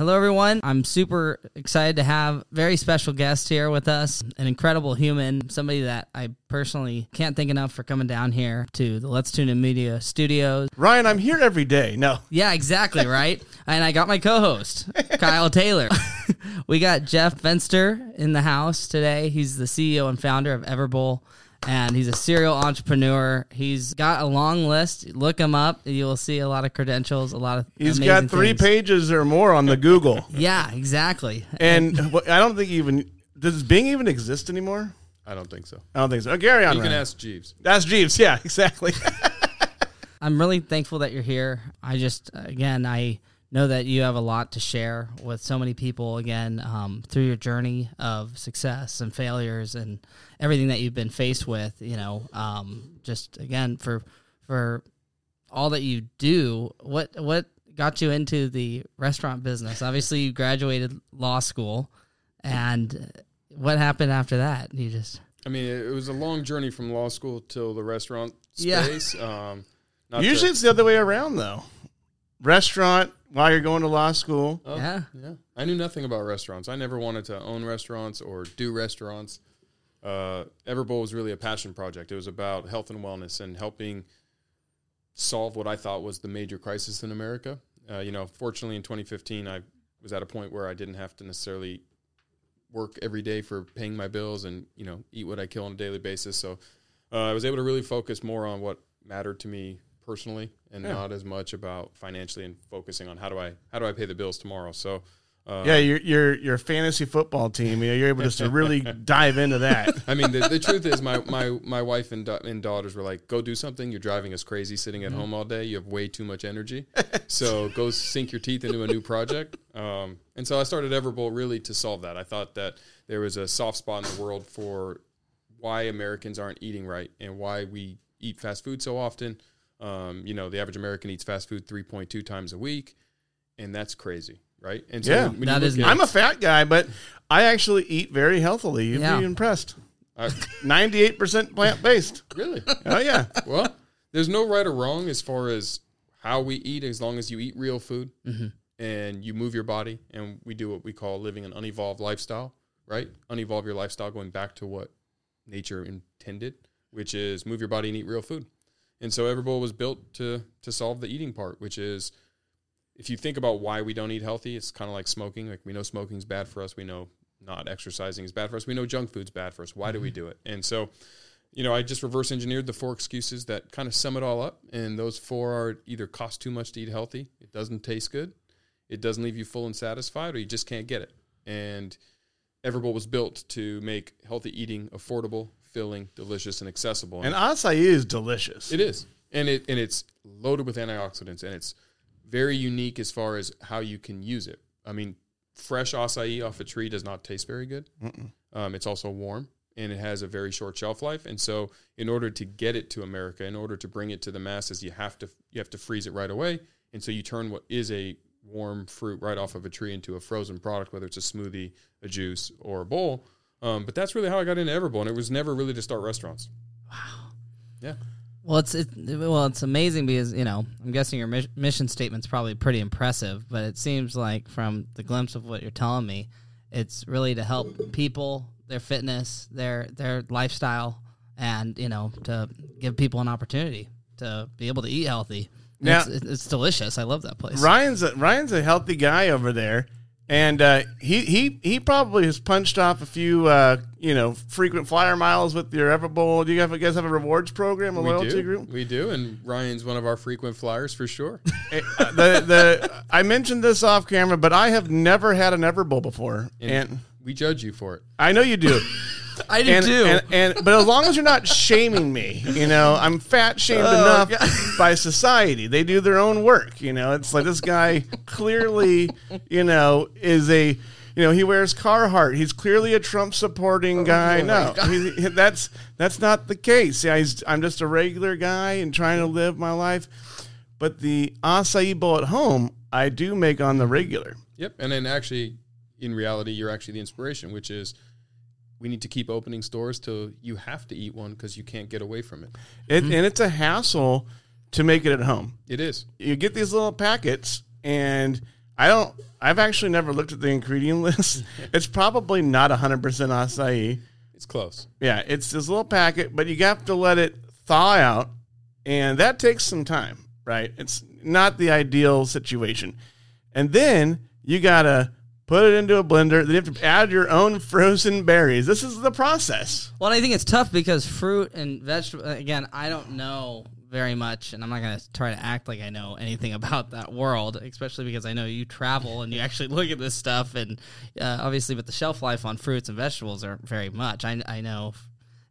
Hello, everyone. I'm super excited to have very special guest here with us, an incredible human, somebody that I personally can't thank enough for coming down here to the Let's Tune In Media studios. Ryan, I'm here every day. No. Yeah, exactly, right? and I got my co host, Kyle Taylor. we got Jeff Fenster in the house today. He's the CEO and founder of Everbowl and he's a serial entrepreneur. He's got a long list. Look him up. You'll see a lot of credentials, a lot of. He's amazing got three things. pages or more on the Google. Yeah, exactly. and I don't think even does Bing even exist anymore? I don't think so. I don't think so. Oh, Gary on You can Ryan. ask Jeeves. That's Jeeves. Yeah, exactly. I'm really thankful that you're here. I just, again, I know that you have a lot to share with so many people, again, um, through your journey of success and failures and everything that you've been faced with, you know, um, just again, for, for all that you do, what, what got you into the restaurant business? Obviously you graduated law school and what happened after that? You just, I mean, it, it was a long journey from law school till the restaurant Yeah. space. Um, not Usually to- it's the other way around though. Restaurant while you're going to law school. oh, Yeah. yeah. I knew nothing about restaurants. I never wanted to own restaurants or do restaurants. Uh, Everbowl was really a passion project. It was about health and wellness and helping solve what I thought was the major crisis in America. Uh, you know, fortunately, in 2015, I was at a point where I didn't have to necessarily work every day for paying my bills and you know eat what I kill on a daily basis. So uh, I was able to really focus more on what mattered to me personally and Yeah. not as much about financially and focusing on how do I how do I pay the bills tomorrow. So uh, Yeah, your your your fantasy football team. You know, you're able just to really dive into that. I mean, the, the truth is, my my my wife and, da- and daughters were like, "Go do something. You're driving us crazy sitting Mm-hmm. at home all day. You have way too much energy. so go sink your teeth into a new project." Um, and so I started Everbowl really to solve that. I thought that there was a soft spot in the world for why Americans aren't eating right and why we eat fast food so often. Um, you know, the average American eats fast food 3.2 times a week, and that's crazy, right? And Yeah. when you That look is at- I'm a fat guy, but I actually eat very healthily. You'd Yeah. be impressed. I- Ninety-eight percent plant based. really. Oh yeah. well, there's no right or wrong as far as how we eat, as long as you eat real food and you move your body. And we do what we call living an unevolved lifestyle, right? Unevolve your lifestyle, going back to what nature intended, which is move your body and eat real food. And so Everbowl was built to to solve the eating part, which is if you think about why we don't eat healthy, it's kind of like smoking. Like we know smoking is bad for us. We know not exercising is bad for us. We know junk food's bad for us. Why do we mm-hmm. do it? And so you know, I just reverse engineered the four excuses that kind of sum it all up. And those four are either cost too much to eat healthy, it doesn't taste good, it doesn't leave you full and satisfied, or you just can't get it. And Everbowl was built to make healthy eating affordable, filling, delicious, and accessible. And acai is delicious. it is, and it and it's loaded with antioxidants, and it's very unique as far as how you can use it. I mean, fresh acai off a tree does not taste very good. Um, it's also warm and it has a very short shelf life. And so, in order to get it to America, in order to bring it to the masses, you have to you have to freeze it right away. And so, you turn what is a warm fruit right off of a tree into a frozen product, whether it's a smoothie, a juice, or a bowl. Um, but that's really how I got into Everbowl, and it was never really to start restaurants. Wow. Yeah. Well, it's it, well, it's amazing because you know I'm guessing your mis- mission statement's probably pretty impressive, but it seems like from the glimpse of what you're telling me, it's really to help people, their fitness, their their lifestyle, and you know to give people an opportunity to be able to eat healthy. Now- it's, it's delicious. I love that place. Ryan's a, Ryan's a healthy guy over there, and uh, he he he probably has punched off a few uh, you know frequent flyer miles with your Everbowl. Do you, have, you guys have a rewards program, a We loyalty do. group? We do, and Ryan's one of our frequent flyers for sure. Uh, the the I mentioned this off camera, but I have never had an Everbowl before, And, and we judge you for it. I know you do. I do and, too. And, and but as long as you're not shaming me, you know, I'm fat shamed Oh, enough by society. They do their own work. You know, it's like this guy clearly, you know, is a you know, he wears Carhartt. He's clearly a Trump supporting oh, guy. oh my no, God. he, he- that's that's not the case. Yeah, he's, I'm just a regular guy and trying to live my life. But the acai bowl at home, I do make on the regular. Yep. And then actually, in reality, you're actually the inspiration, which is we need to keep opening stores till you have to eat one because you can't get away from it. It, mm-hmm. And it's a hassle to make it at home. It is. you get these little packets and I don't. I've actually never looked at the ingredient list. it's probably not 100% acai. It's close. Yeah, it's this little packet, but you have to let it thaw out, and that takes some time, right? It's not the ideal situation. And then you gotta put it into a blender. Then you have to add your own frozen berries. This is the process. Well, I think it's tough because fruit and vegetable. Again, I don't know very much, and I'm not going to try to act like I know anything about that world, especially because I know you travel and you actually look at this stuff. And uh, obviously, but the shelf life on fruits and vegetables are very much. I, I know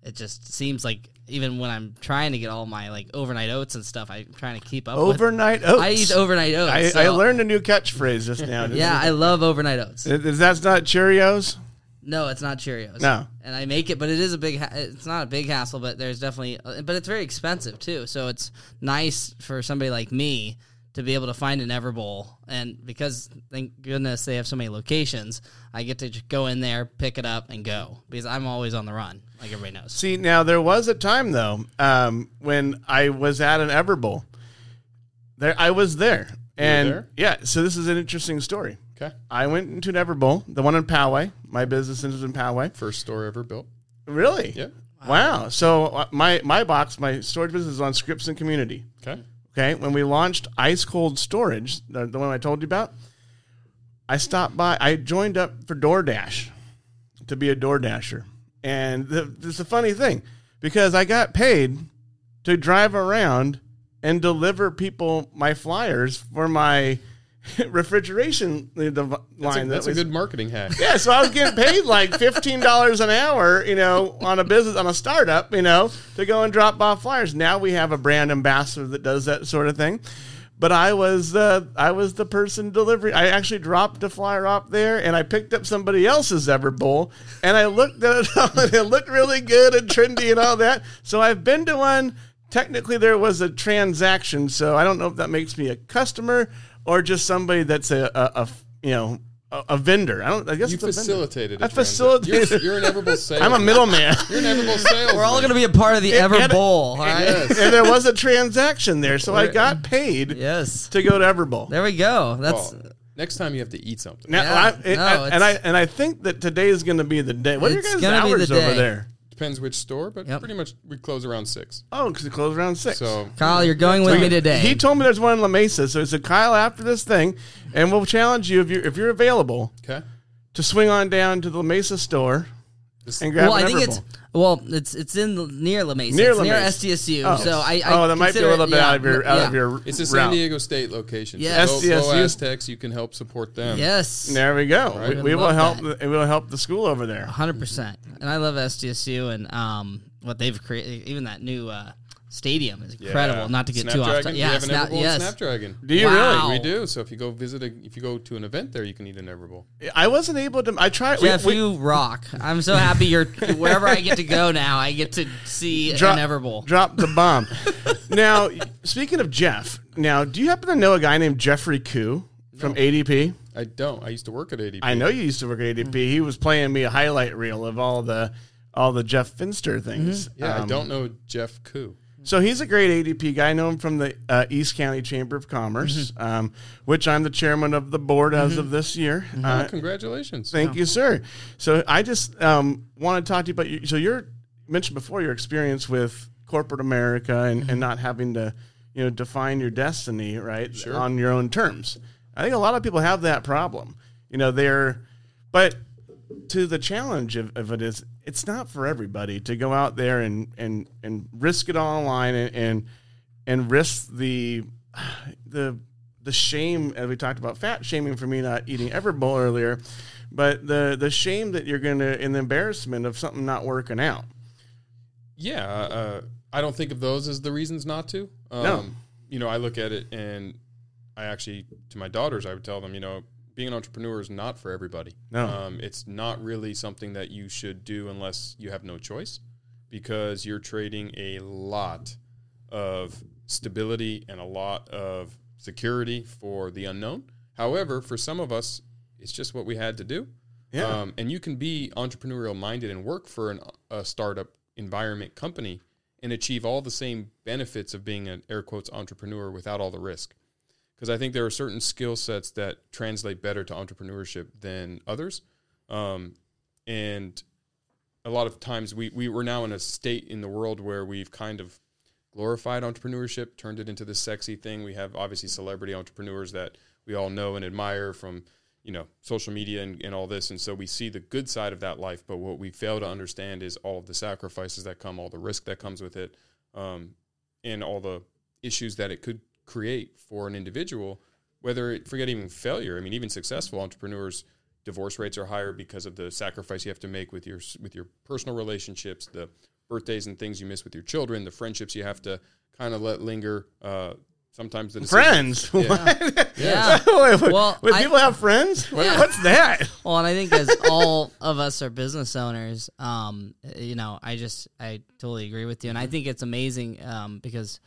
it just seems like even when I'm trying to get all my like overnight oats and stuff, I'm trying to keep up. with. Overnight oats. I eat overnight oats. I, so- I learned a new catchphrase just now. Yeah, I love overnight oats. Is that's not Cheerios? No, it's not Cheerios. No. and I make it, but it is a big. Ha- it's not a big hassle, but there's definitely, uh, but it's very expensive too. So it's nice for somebody like me to be able to find an Everbowl, and because thank goodness they have so many locations, I get to just go in there, pick it up, and go because I'm always on the run, like everybody knows. See, now there was a time though um, when I was at an Everbowl. There, I was there, and there? yeah. So this is an interesting story. Okay. I went into an Everbowl, the one in Poway. My business is in Poway. First store ever built. Really? Yep. Wow. So uh, my my box, my storage business is on Scripps and Community. Okay. Okay. When we launched Ice Cold Storage, the, the one I told you about, I stopped by. I joined up for DoorDash to be a DoorDasher, and the, it's a funny thing because I got paid to drive around and deliver people my flyers for my refrigeration the the That's, line. a, that that's a good marketing hack. yeah, so I was getting paid like fifteen dollars an hour, you know, on a business on a startup, you know, to go and drop off flyers. Now we have a brand ambassador that does that sort of thing. But I was uh, I was the person delivering. I actually dropped a flyer off there, and I picked up somebody else's Everbowl, and I looked at it all, and it looked really good and trendy and all that. So I've been to one. Technically, there was a transaction, so I don't know if that makes me a customer or just somebody that's a, a, a you know a, a vendor. I don't. I guess You it's a vendor. facilitated. a I transaction. facilitated. You're, you're an Everbowl sales. I'm a middleman. You're an Everbowl sales. We're all going to be a part of the Ever and- Bowl. All right. Yes. and there was a transaction there, so I got paid Yes. to go to Everbowl. There we go. That's Well, next time you have to eat something. Now, Yeah. I, it- No, I- and I and I think that today is going to be the day. What are your guys' gonna be hours the over day. there? Depends which store, but Yep. pretty much we close around six. Oh, because it closed around six. So Kyle. You're going with me today. He told me there's one in La Mesa, so he said, Kyle, after this thing, and we'll challenge you if you're if you're available okay. to swing on down to the La Mesa store This- and grab well, I think it's well, it's it's in the, near La Mesa. Near it's La near Mesa. SDSU. Oh. So I, I oh, that might be a little bit yeah, out of your out yeah. of your. It's a San route. Diego State location. Yes. So go, go SDSU. Aztecs. You can help support them. Yes. There we go. Right. We, we will help. that. The, we will help the school over there. hundred percent. And I love SDSU and um what they've created. Even that new uh, stadium is incredible. Yeah. Not to get too off. Snapdragon. To- yeah, have an Snap- yes. Snapdragon. Do you Wow. We do. So if you go visit a, if you go to an event there, you can eat an Everbowl. really? I wasn't able to. I tried. Jeff, we, we, you rock. I'm so happy you're wherever I get to go now. I get to see drop, an Everbowl. Drop the bomb. now, speaking of Jeff, now do you happen to know a guy named Jeffrey Koo from ADP? I don't. I used to work at ADP. I know you used to work at ADP. He was playing me a highlight reel of all the all the Jeff Fenster things. Yeah, I Um, don't know Jeff Koo. So he's a great ADP guy. I know him from the uh, East County Chamber of Commerce, um, which I'm the chairman of the board as of this year. Uh, oh, congratulations. Thank you, sir. So I just um, want to talk to you about you. So you're you mentioned before your experience with corporate America and, and not having to, you know, define your destiny right Sure. on your own terms. I think a lot of people have that problem. You know, they're, but to the challenge of, of it is it's not for everybody to go out there and and and risk it all online and and, and risk the the the shame as we talked about fat shaming for me not eating Everbowl earlier, but the the shame that you're gonna and the embarrassment of something not working out. Yeah, uh, I don't think of those as the reasons not to. Um, No. You know, I look at it and I actually, to my daughters, I would tell them, you know, being an entrepreneur is not for everybody. No. Um, it's not really something that you should do unless you have no choice because you're trading a lot of stability and a lot of security for the unknown. However, for some of us, it's just what we had to do. Yeah. Um, and you can be entrepreneurial minded and work for an, a startup environment company and achieve all the same benefits of being an air quotes entrepreneur without all the risk. Because I think there are certain skill sets that translate better to entrepreneurship than others. Um, and a lot of times we, we we're now in a state in the world where we've kind of glorified entrepreneurship, turned it into this sexy thing. We have obviously celebrity entrepreneurs that we all know and admire from you know social media and, and all this and so we see the good side of that life but what we fail to understand is all of the sacrifices that come all the risk that comes with it um, and all the issues that it could create for an individual whether it, forget even failure i mean even successful entrepreneurs divorce rates are higher because of the sacrifice you have to make with your with your personal relationships the birthdays and things you miss with your children the friendships you have to kind of let linger uh, sometimes the decisions- Friends. What? Yeah. Wait, wait, Well, wait, I- people have friends. What- Yeah. What's that? Well, and I think as all of us are business owners, um, you know, I just I totally agree with you, and I think it's amazing um, because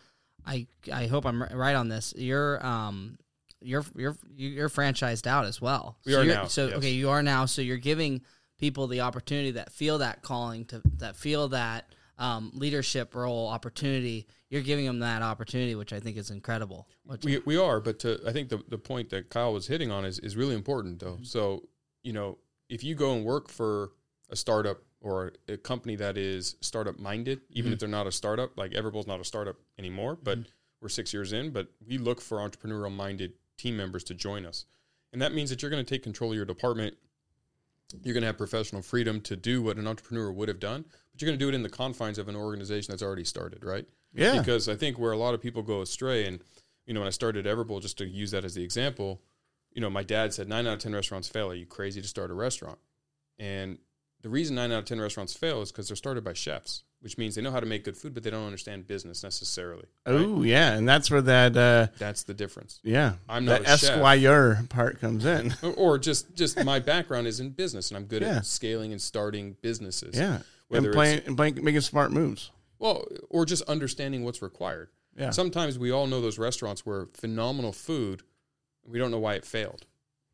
I I hope I'm right on this. You're um you're you're you're franchised out as well. We so are now, So yes. okay, you are now. So you're giving people the opportunity that feel that calling to that feel that um, leadership role opportunity. You're giving them that opportunity, which I think is incredible. We, we are, but to, I think the, the point that Kyle was hitting on is, is really important though. So, you know, if you go and work for a startup or a company that is startup minded, even if mm-hmm. they're not a startup, like Everbowl's not a startup anymore, but mm-hmm. we're six years in, but we look for entrepreneurial minded team members to join us. And that means that you're going to take control of your department. You're going to have professional freedom to do what an entrepreneur would have done, but you're going to do it in the confines of an organization that's already started, right? Yeah. because I think where a lot of people go astray, and you know, when I started Everbowl, just to use that as the example, you know, my dad said nine out of ten restaurants fail. Are you crazy to start a restaurant? And the reason nine out of ten restaurants fail is because they're started by chefs, which means they know how to make good food, but they don't understand business necessarily. Oh yeah, and that's where that uh, That's the difference. yeah, I'm not that a chef. esquire part comes in. Or, or just just my background is in business, and I'm good Yeah. at scaling and starting businesses. Yeah, and playing and playing, making smart moves. Well, or just understanding what's required. Yeah. Sometimes we all know those restaurants where phenomenal food, we don't know why it failed.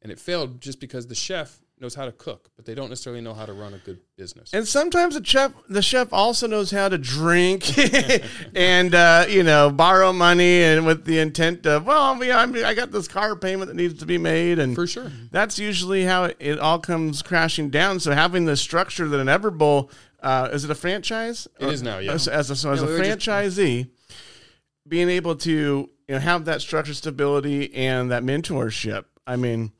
And it failed just because the chef knows how to cook, but they don't necessarily know how to run a good business. And sometimes the chef, the chef also knows how to drink and uh, you know borrow money, and with the intent of, well, yeah, I'm, I got this car payment that needs to be made, and For sure. that's usually how it, it all comes crashing down. So having the structure that an Everbowl uh, is it a franchise? It is now, yeah. As, as a, so as Yeah, a we were just- franchisee, being able to you know have that structure stability and that mentorship. I mean, Or- or-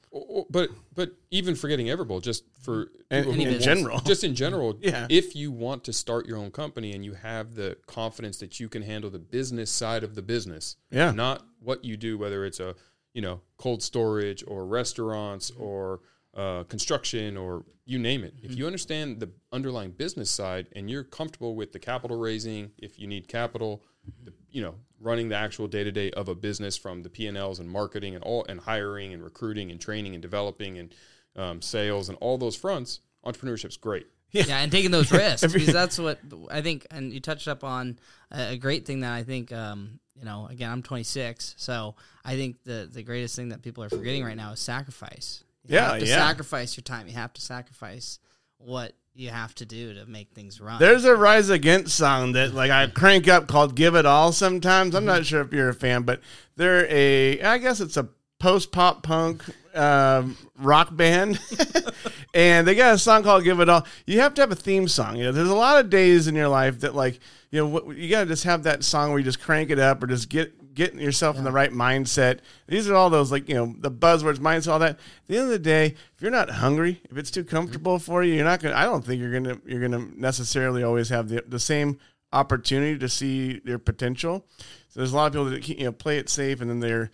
But but even forgetting Everbowl, just for And- and in general. just in general, Yeah. if you want to start your own company and you have the confidence that you can handle the business side of the business, Yeah. not what you do, whether it's a you know cold storage or restaurants or uh, construction or you name it. If you understand the underlying business side and you're comfortable with the capital raising, if you need capital, the, you know, running the actual day to day of a business from the P and Ls and marketing and all and hiring and recruiting and training and developing and um, sales and all those fronts, entrepreneurship's great. yeah, and taking those risks because that's what I think. And you touched up on a, a great thing that I think. Um, you know, again, I'm 26, so I think the the greatest thing that people are forgetting right now is sacrifice. You Yeah, have to yeah. sacrifice your time. You have to sacrifice what you have to do to make things run. There's a Rise Against song that like I crank up called "Give It All." Sometimes I'm not sure if you're a fan, but they're a I guess it's a post pop punk um, rock band, and they got a song called "Give It All." You have to have a theme song. You know, there's a lot of days in your life that like you know you got to just have that song where you just crank it up or just get get yourself in the right mindset. These are all those like you know the buzzwords, mindset, all that. At the end of the day, if you're not hungry, if it's too comfortable mm-hmm. for you, you're not gonna. I don't think you're gonna you're gonna necessarily always have the the same opportunity to see their potential. So there's a lot of people that you know play it safe and then they're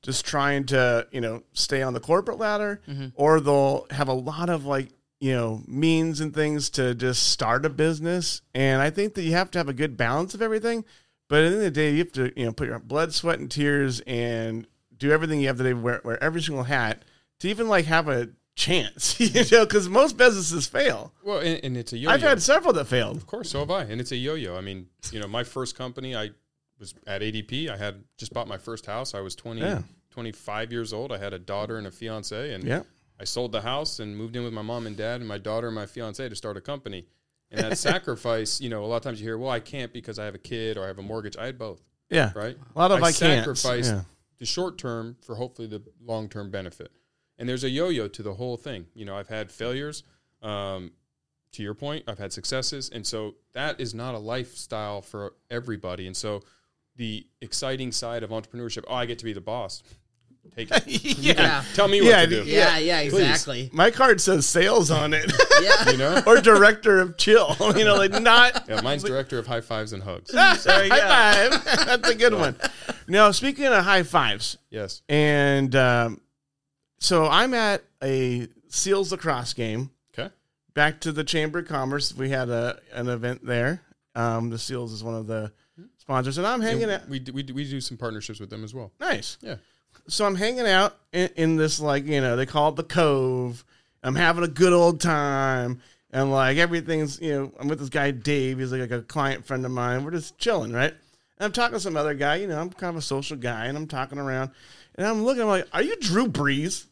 just trying to you know stay on the corporate ladder, mm-hmm. or they'll have a lot of like you know means and things to just start a business. And I think that you have to have a good balance of everything. But at the end of the day, you have to you know put your blood, sweat, and tears and do everything you have to do, wear, wear every single hat to even like have a chance, you know, because most businesses fail. Well, and, and it's a yo-yo. I've had several that failed. Of course, so have I. And it's a yo-yo. I mean, you know, my first company, I was at ADP. I had just bought my first house. I was 20, Yeah. 25 years old. I had a daughter and a fiance, and Yeah. I sold the house and moved in with my mom and dad and my daughter and my fiance to start a company. And that sacrifice, you know, a lot of times you hear, well, I can't because I have a kid or I have a mortgage. I had both, Yeah. right? A lot of I I can't. sacrificed Yeah. the short term for hopefully the long term benefit. And there's a yo yo to the whole thing. You know, I've had failures. Um, to your point, I've had successes. And so that is not a lifestyle for everybody. And so the exciting side of entrepreneurship, oh, I get to be the boss. Take it. Yeah. Tell me what Yeah, to do. Yeah, yeah, Please. exactly. My card says sales on it, Yeah. You know? or director of chill. You know, like not. Yeah, mine's director of high fives and hugs. high five. That's a good one. Now, speaking of high fives, Yes. and um, so I'm at a Seals lacrosse game. Okay. Back to the Chamber of Commerce, we had a an event there. Um, the Seals is one of the sponsors, and I'm hanging out. We, do- we, do- we do some partnerships with them as well. Nice. Yeah. So I'm hanging out in, in this like you know they call it the Cove. I'm having a good old time, and like everything's you know I'm with this guy Dave. He's like, a client friend of mine. We're just chilling, right? And I'm talking to some other guy. You know, I'm kind of a social guy, and I'm talking around, and I'm looking. I'm like, "Are you Drew Brees?"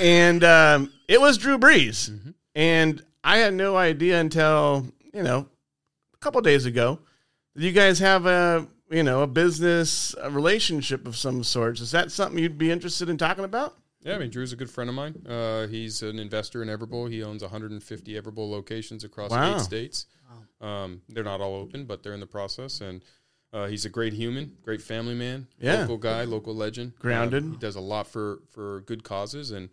and um, it was Drew Brees, and I had no idea until you know a couple days ago that you guys have a you know a business a relationship of some sorts. Is that something you'd be interested in talking about? Yeah, I mean, Drew's a good friend of mine. Uh, he's an investor in Everbowl. He owns 150 Everbowl locations across Wow. eight states. Um, they're not all open, but they're in the process. And uh, he's a great human, great family man, Yeah. local guy, local legend. Uh, Grounded. he does a lot for for good causes. And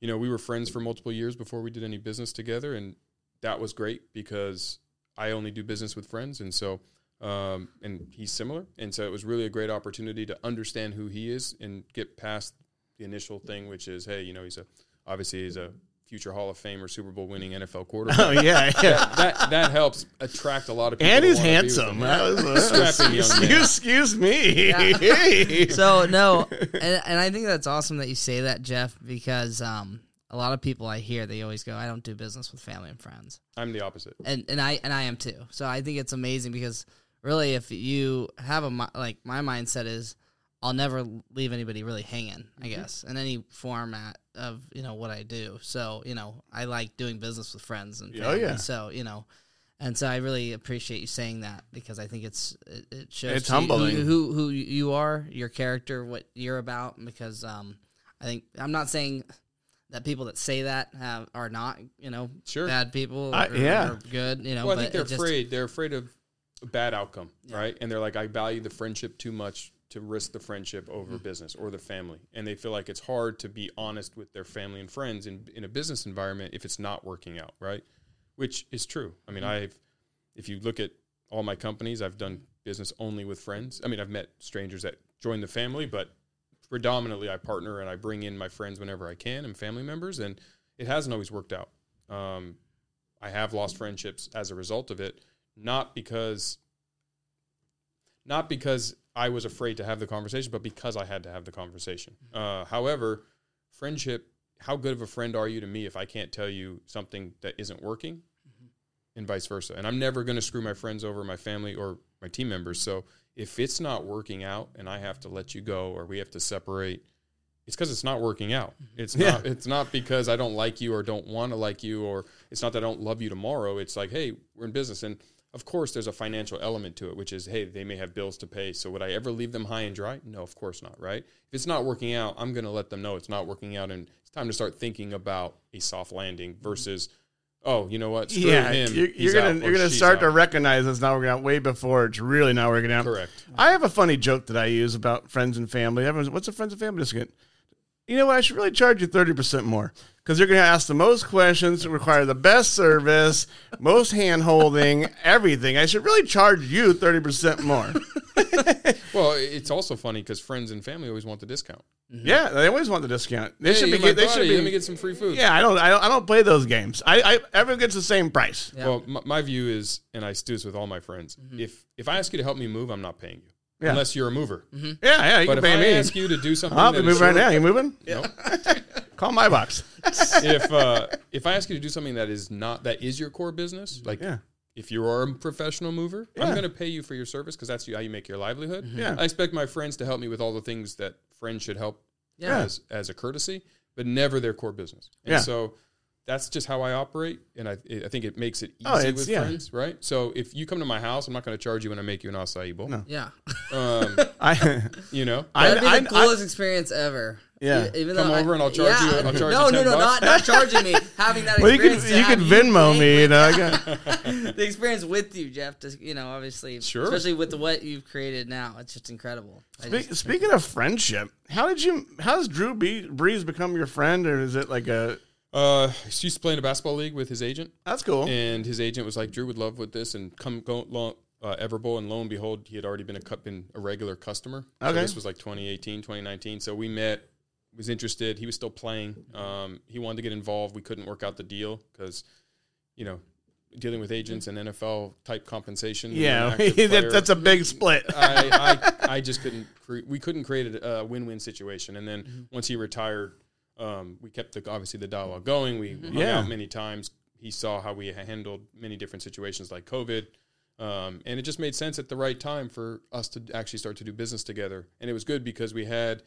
you know, we were friends for multiple years before we did any business together, and that was great because I only do business with friends, and so. Um, and he's similar, and so it was really a great opportunity to understand who he is and get past the initial thing, which is, hey, you know, he's a obviously he's a future Hall of Fame or Super Bowl winning NFL quarterback. Oh yeah, yeah. that that helps attract a lot of people. and he's wanna be with handsome. That was a, Strapping young man. excuse, excuse me. Yeah. So no, and, and I think that's awesome that you say that, Jeff, because um, a lot of people I hear they always go, "I don't do business with family and friends," I'm the opposite. and and I and I am too. So I think it's amazing because really, if you have a mi- like my mindset is, I'll never leave anybody really hanging. I guess in any format of you know what I do. So you know, I like doing business with friends and Oh, family. yeah. So you know. And so I really appreciate you saying that because I think it's it, it shows It's to you humbling. who, who who you are, your character, what you're about. Because um, I think I'm not saying that people that say that have, are not you know Sure. bad people I- or, yeah. or good you know. Well, I but think they're just- afraid. They're afraid of a bad outcome, right? And they're like, I value the friendship too much to risk the friendship over Mm-hmm. business or the family, and they feel like it's hard to be honest with their family and friends in in a business environment if it's not working out, right? Which is true. I mean, Mm-hmm. I've if you look at all my companies, I've done business only with friends. I mean, I've met strangers that join the family, but predominantly I partner and I bring in my friends whenever I can and family members, and it hasn't always worked out. Um, I have lost friendships as a result of it, not because not because I was afraid to have the conversation, but because I had to have the conversation. Mm-hmm. Uh, however, friendship, how good of a friend are you to me if I can't tell you something that isn't working, mm-hmm. and vice versa? And I'm never going to screw my friends over, my family, or my team members. So if it's not working out and I have to let you go or we have to separate, it's because it's not working out. Mm-hmm. It's Yeah. not. It's not because I don't like you or don't want to like you, or it's not that I don't love you tomorrow. It's like, hey, we're in business, and of course, there's a financial element to it, which is, hey, they may have bills to pay. So would I ever leave them high and dry? No, of course not. Right? If it's not working out, I'm going to let them know it's not working out, and it's time to start thinking about a soft landing versus, oh, you know what? Screw yeah, him. you're, you're out gonna you're gonna she's start to recognize it's not working out way before it's really not working out. Correct. I have a funny joke that I use about friends and family. Everyone's, what's a friends and family discount? You know what? I should really charge you thirty percent more because you're going to ask the most questions, require the best service, most hand holding, everything. I should really charge you thirty percent more. Well, it's also funny because friends and family always want the discount. Mm-hmm. yeah, they always want the discount. They Hey, should be. you're get- They should be. Let me get some free food. yeah, I don't, I don't. I don't play those games. I, I everyone gets the same price. Yeah. Well, my, my view is, and I do this with all my friends. Mm-hmm. If if I ask you to help me move, I'm not paying you Yeah. unless you're a mover. Yeah, yeah. You But can if pay I me. ask you to do something, I'll that be moving right now. You moving? Nope. Call my box. if uh, if I ask you to do something that is not that is your core business, like Yeah. if you are a professional mover, I'm going to pay you for your service because that's how you make your livelihood. Yeah. I expect my friends to help me with all the things that friends should help Yeah. as as a courtesy, but never their core business. And Yeah. so that's just how I operate, and I I think it makes it easy Oh, with yeah. friends, right? So if you come to my house, I'm not going to charge you when I make you an acai bowl. No. Yeah. Um, I, you know, I, That'd be I, the coolest experience ever. Yeah. Even Come though I- over and I'll charge you- I'll charge no, you no, 10 no, bucks. not not charging me. Having that well, you could experience. you have could Venmo pay me. You know, I got, the experience with you, Jeff. To, you know, obviously, Sure. especially with the, what you've created now, it's just incredible. Spe- just- speaking of friendship, how did you? How does Drew Be- Brees become your friend, or is it like a? Uh, he used to play in a basketball league with his agent, That's cool. and his agent was like, "Drew would love with this," and come go lo, uh, Everbowl, and lo and behold, he had already been a cup been a regular customer. So Okay. this was like 2018, 2019. So we met. Was interested. He was still playing. Um, he wanted to get involved. We couldn't work out the deal because, you know, dealing with agents and NFL type compensation. when you're an yeah, that, that's a big split. I, I, I just couldn't. Cre- we couldn't create a, a win-win situation. And then once he retired, um, we kept the obviously the dialogue going. We hung Yeah. out many times. He saw how we handled many different situations like COVID, um, and it just made sense at the right time for us to actually start to do business together. And it was good because we had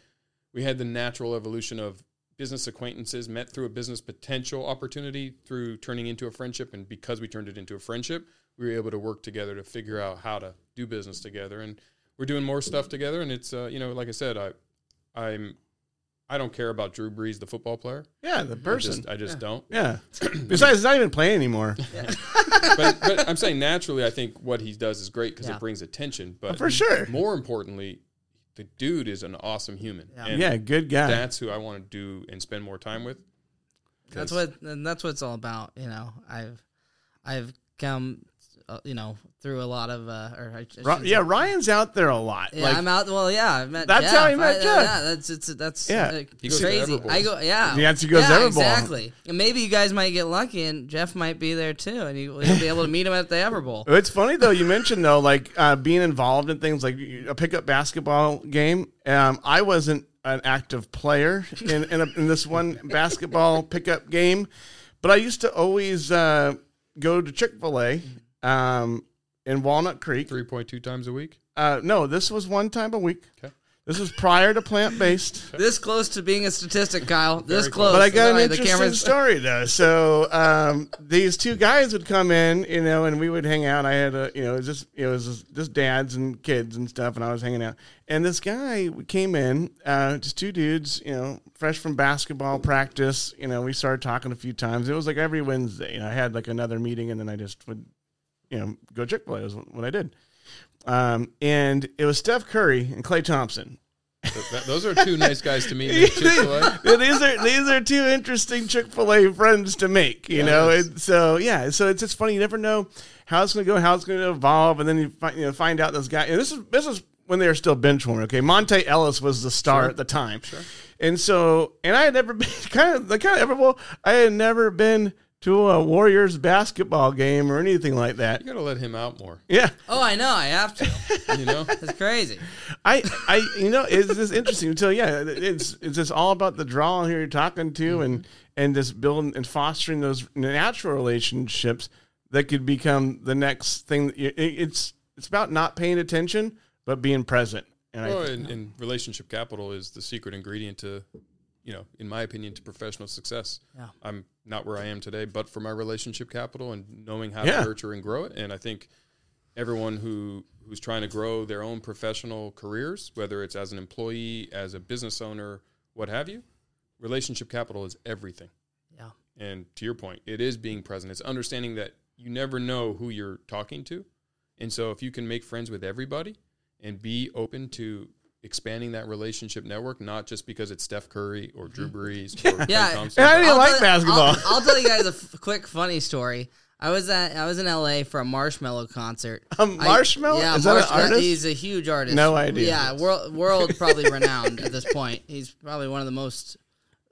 we had the natural evolution of business acquaintances met through a business potential opportunity through turning into a friendship and because we turned it into a friendship we were able to work together to figure out how to do business together and we're doing more stuff together and it's uh, you know like i said i i'm i don't care about drew brees the football player Yeah, the i person. just, I just don't yeah. Besides, he's not even playing anymore. but, but i'm saying naturally i think what he does is great because Yeah. it brings attention but For sure. more importantly the dude is an awesome human Yeah. and Yeah, good guy. that's who i want to do and spend more time with That's what and that's what it's all about. You know, I've I've come, uh, you know, through a lot of uh, or I, I Ri- yeah, say- Ryan's out there a lot. Yeah, like, I'm out. Well, yeah, I met. That's Jeff. how he met I- Jeff. Yeah, that's it's that's Yeah. uh, He goes to crazy. I go, yeah, The answer goes to yeah, Everbowl. exactly. And maybe you guys might get lucky, and Jeff might be there too, and you, you'll be able to meet him at the Everbowl. It's funny though. You mentioned though, like uh, being involved in things like a pickup basketball game. Um, I wasn't an active player in in, a, in this one basketball pickup game, but I used to always uh, go to Chick Fil A um, in Walnut Creek. 3.2 times a week Uh, no, this was one time a week. Okay. This was prior to plant based. This close to being a statistic, Kyle. This Very close. But I got Sorry, an the interesting camera's- story though. So um, these two guys would come in, you know, and we would hang out. I had a, you know, it was just it was just, just dads and kids and stuff, and I was hanging out. And this guy came in, uh, just two dudes, you know, fresh from basketball practice. You know, we started talking a few times. It was like every Wednesday. You know, I had like another meeting, and then I just would, you know, go Chick Fil A. Was what I did. Um, and it was Steph Curry and Klay Thompson. Th- those are two nice guys to meet. These are these are two interesting Chick Fil A friends to make, you know. And so yeah, so it's just funny. You never know how it's going to go, how it's going to evolve, and then you find you know find out this guy. And this is this is when they were still bench warming. Okay, Monta Ellis was the star at the time, and so and I had never been kind of the kind of ever well, I had never been to a Warriors basketball game or anything like that. You got to let him out more. Yeah, Oh, I know. I have to. You know, It's crazy. I, I, you know, it's just interesting. So yeah, it's it's just all about the draw here you're talking to, and mm-hmm. and just building and fostering those natural relationships that could become the next thing. That you, it, it's it's about not paying attention, but being present. And I, well, and, and relationship capital is the secret ingredient to, you know, in my opinion, to professional success. Yeah. I'm not where I am today, but for my relationship capital and knowing how Yeah. to nurture and grow it. And I think everyone who who's trying to grow their own professional careers, whether it's as an employee, as a business owner, what have you, relationship capital is everything. Yeah. And to your point, it is being present. It's understanding that you never know who you're talking to. And so if you can make friends with everybody and be open to expanding that relationship network, not just because it's Steph Curry or Drew mm-hmm. Brees or Yeah. Thompson. I didn't like tell- basketball. I'll, I'll tell you guys a f- quick funny story. I was at I was in LA for a Marshmello concert. A I- Marshmello? yeah, Is that an artist? He's a huge artist. No idea. Yeah, world world probably renowned at this point. He's probably one of the most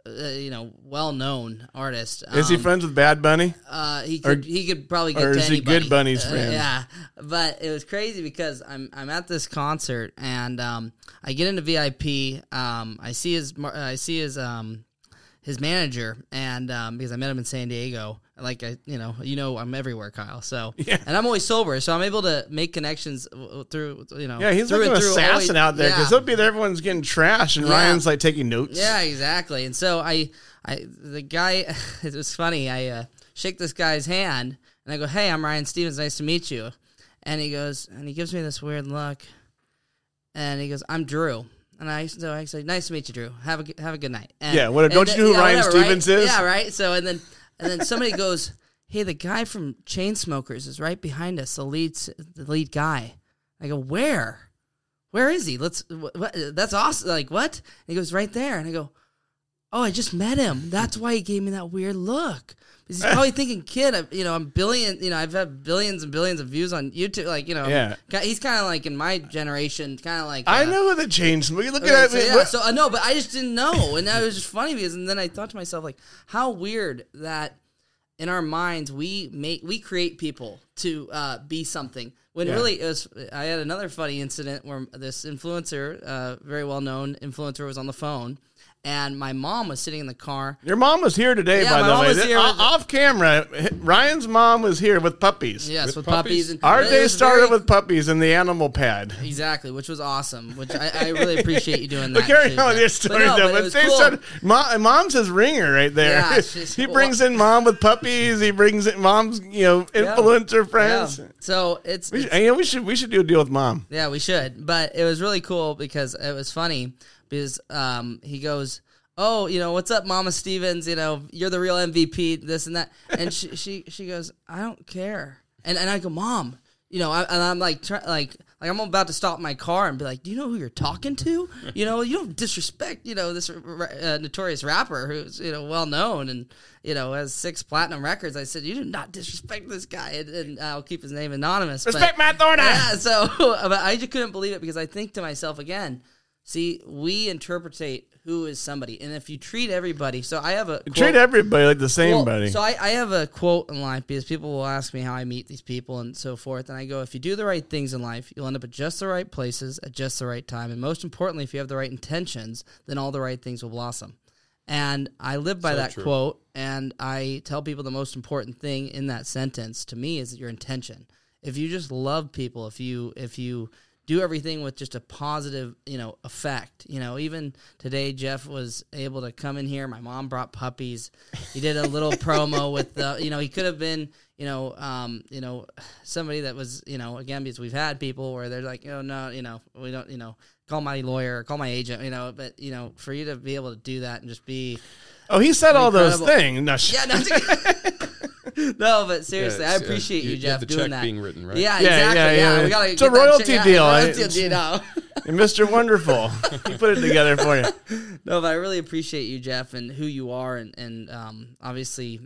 uh, you know well known artists. is he Um, friends with Bad Bunny? Uh, he could he could probably get or to is he. Good Bunny's Uh, friend? yeah, but it was crazy because I'm I'm at this concert and um, I get into VIP. Um, I see his I see his um, his manager, and um, because I met him in San Diego, like I, you know, you know, I'm everywhere, Kyle. So, Yeah. and I'm always sober, so I'm able to make connections through, you know, Yeah, he's through like an assassin always- out there because yeah. he'll be there. Everyone's getting trashed, and Yeah. Ryan's like taking notes. Yeah, exactly. And so I, I, the guy, it was funny. I uh, shake this guy's hand and I go, "Hey, I'm Ryan Stevens. Nice to meet you." And he goes, and he gives me this weird look, and he goes, "I'm Drew." And I so I say, "Nice to meet you, Drew. Have a have a good night." And, Yeah, what- don't you know who yeah, Ryan whatever, right? Stevens is? Yeah, right. So and then and then somebody goes, "Hey, the guy from Chainsmokers is right behind us. The lead the lead guy." I go, "Where?" Where is he? Let's. What, that's awesome. Like what? And he goes right there, and I go, "Oh, I just met him. That's why he gave me that weird look." Because he's probably thinking, "Kid, I, you know, I'm billion. You know, I've had billions and billions of views on YouTube. Like, you know, Yeah. He's kind of like in my generation, kind of like I uh, know the change. Look Okay, at so, that. yeah, so I know, but I just didn't know, and that was just funny because, and then I thought to myself, like, how weird that in our minds we make we create people to uh, be something when Yeah. really it was. I had another funny incident where this influencer, uh, very well known influencer, was on the phone, and my mom was sitting in the car. Your mom was here today, Yeah, by my the mom way. was here o- off camera, Ryan's mom was here with puppies. Yes, With with, puppies? puppies. and Our day started very- with puppies and the animal pad. exactly, which was awesome. Which I, I really appreciate you doing that. But carry too, on with Jeff. your story, but no, though. but it But was they cool. started, mom, mom's his ringer right there. Yeah, she's- he brings in mom with puppies. He brings in mom's, you know, influencer friends. Yeah. So it's, We it's should, you know, we should we should do a deal with mom. Yeah, we should. But it was really cool because it was funny because um, he goes, "Oh, you know, what's up, Mama Stevens? You know, you're the real MVP. This and that." And she she she goes, "I don't care." And and I go, "Mom." You know, I, and I'm like, try, like, like I'm about to stop my car and be like, "Do you know who you're talking to? You know, you don't disrespect, you know, this uh, notorious rapper who's you know well known and you know has six platinum records." I said, "You do not disrespect this guy," and, and I'll keep his name anonymous. but- Respect Matt Thorne. yeah, so but I just couldn't believe it because I think to myself again, see, we interpretate who is somebody, and if you treat everybody, so I have a Treat everybody like the same, well, buddy. So I, I have a quote in life because people will ask me how I meet these people and so forth, and I go, if you do the right things in life, you'll end up at just the right places at just the right time, and most importantly, if you have the right intentions, then all the right things will blossom. And I live by So that true. quote, and I tell people the most important thing in that sentence to me is your intention. If you just love people, if you if you do everything with just a positive, you know, effect. You know, even today Jeff was able to come in here. My mom brought puppies. He did a little promo with the, you know, he could have been, you know, um, you know, somebody that was, you know, again because we've had people where they're like, oh no, you know, we don't, you know, call my lawyer, call my agent, you know, but you know, for you to be able to do that and just be, oh, he said all those things. No, yeah, no, no but seriously, Yeah, I it's, uh, appreciate you, you Jeff, have the doing check that. being written, right? Yeah, Yeah, exactly. yeah, Yeah, yeah. we gotta It's get a that royalty check- yeah, deal. royalty deal. And Mr. Wonderful. he put it together for you. No, but I really appreciate you, Jeff, and who you are, and and um, obviously